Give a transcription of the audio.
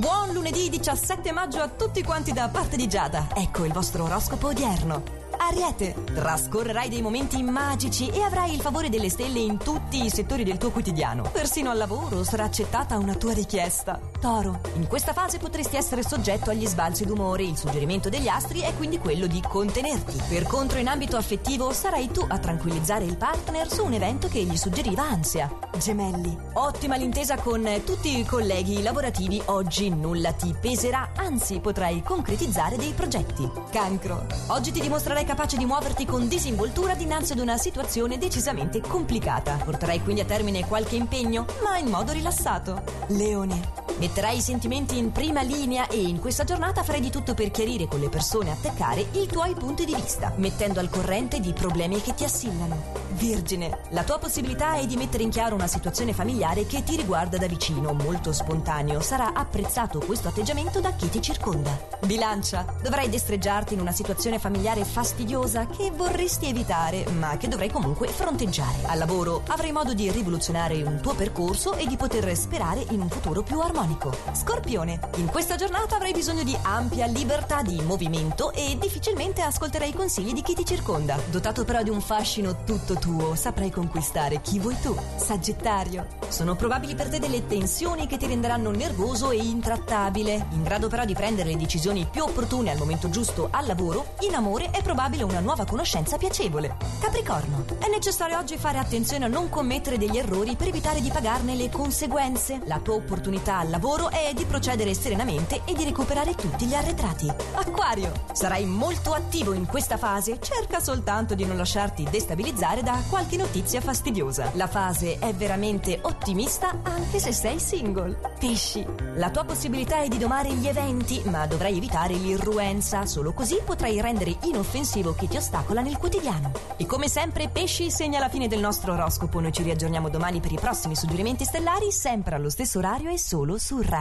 Buon lunedì 17 maggio a tutti quanti da parte di Giada. Ecco il vostro oroscopo odierno. Ariete, trascorrerai dei momenti magici e avrai il favore delle stelle in tutti i settori del tuo quotidiano. Persino al lavoro sarà accettata una tua richiesta. Toro, in questa fase potresti essere soggetto agli sbalzi d'umore. Il suggerimento degli astri è quindi quello di contenerti. Per contro, in ambito affettivo, sarai tu a tranquillizzare il partner su un evento che gli suggeriva ansia. Gemelli, ottima l'intesa con tutti i colleghi lavorativi. Oggi nulla ti peserà, anzi potrai concretizzare dei progetti. Cancro, oggi ti dimostrerai capace di muoverti con disinvoltura dinanzi ad una situazione decisamente complicata. Porterai quindi a termine qualche impegno, ma in modo rilassato. Leone. Metterai i sentimenti in prima linea e in questa giornata farai di tutto per chiarire con le persone a attaccare i tuoi punti di vista, mettendo al corrente di problemi che ti assillano. Vergine, la tua possibilità è di mettere in chiaro una situazione familiare che ti riguarda da vicino, molto spontaneo. Sarà apprezzato questo atteggiamento da chi ti circonda. Bilancia, dovrai destreggiarti in una situazione familiare fastidiosa che vorresti evitare, ma che dovrai comunque fronteggiare. Al lavoro avrai modo di rivoluzionare un tuo percorso e di poter sperare in un futuro più armonico. Scorpione, in questa giornata avrai bisogno di ampia libertà di movimento e difficilmente ascolterai i consigli di chi ti circonda. Dotato però di un fascino tutto tuo, saprai conquistare chi vuoi tu. Sagittario, sono probabili per te delle tensioni che ti renderanno nervoso e intrattabile. In grado però di prendere le decisioni più opportune al momento giusto al lavoro, in amore è probabile una nuova conoscenza piacevole. Capricorno, è necessario oggi fare attenzione a non commettere degli errori per evitare di pagarne le conseguenze. La tua opportunità al lavoro è di procedere serenamente e di recuperare tutti gli arretrati. Acquario, sarai molto attivo in questa fase, cerca soltanto di non lasciarti destabilizzare da qualche notizia fastidiosa. La fase è veramente ottimista anche se sei single. Pesci, la tua possibilità è di domare gli eventi, ma dovrai evitare l'irruenza, solo così potrai rendere inoffensivo chi ti ostacola nel quotidiano. E come sempre, Pesci segna la fine del nostro oroscopo. Noi ci riaggiorniamo domani per i prossimi suggerimenti stellari, sempre allo stesso orario e solo su Radio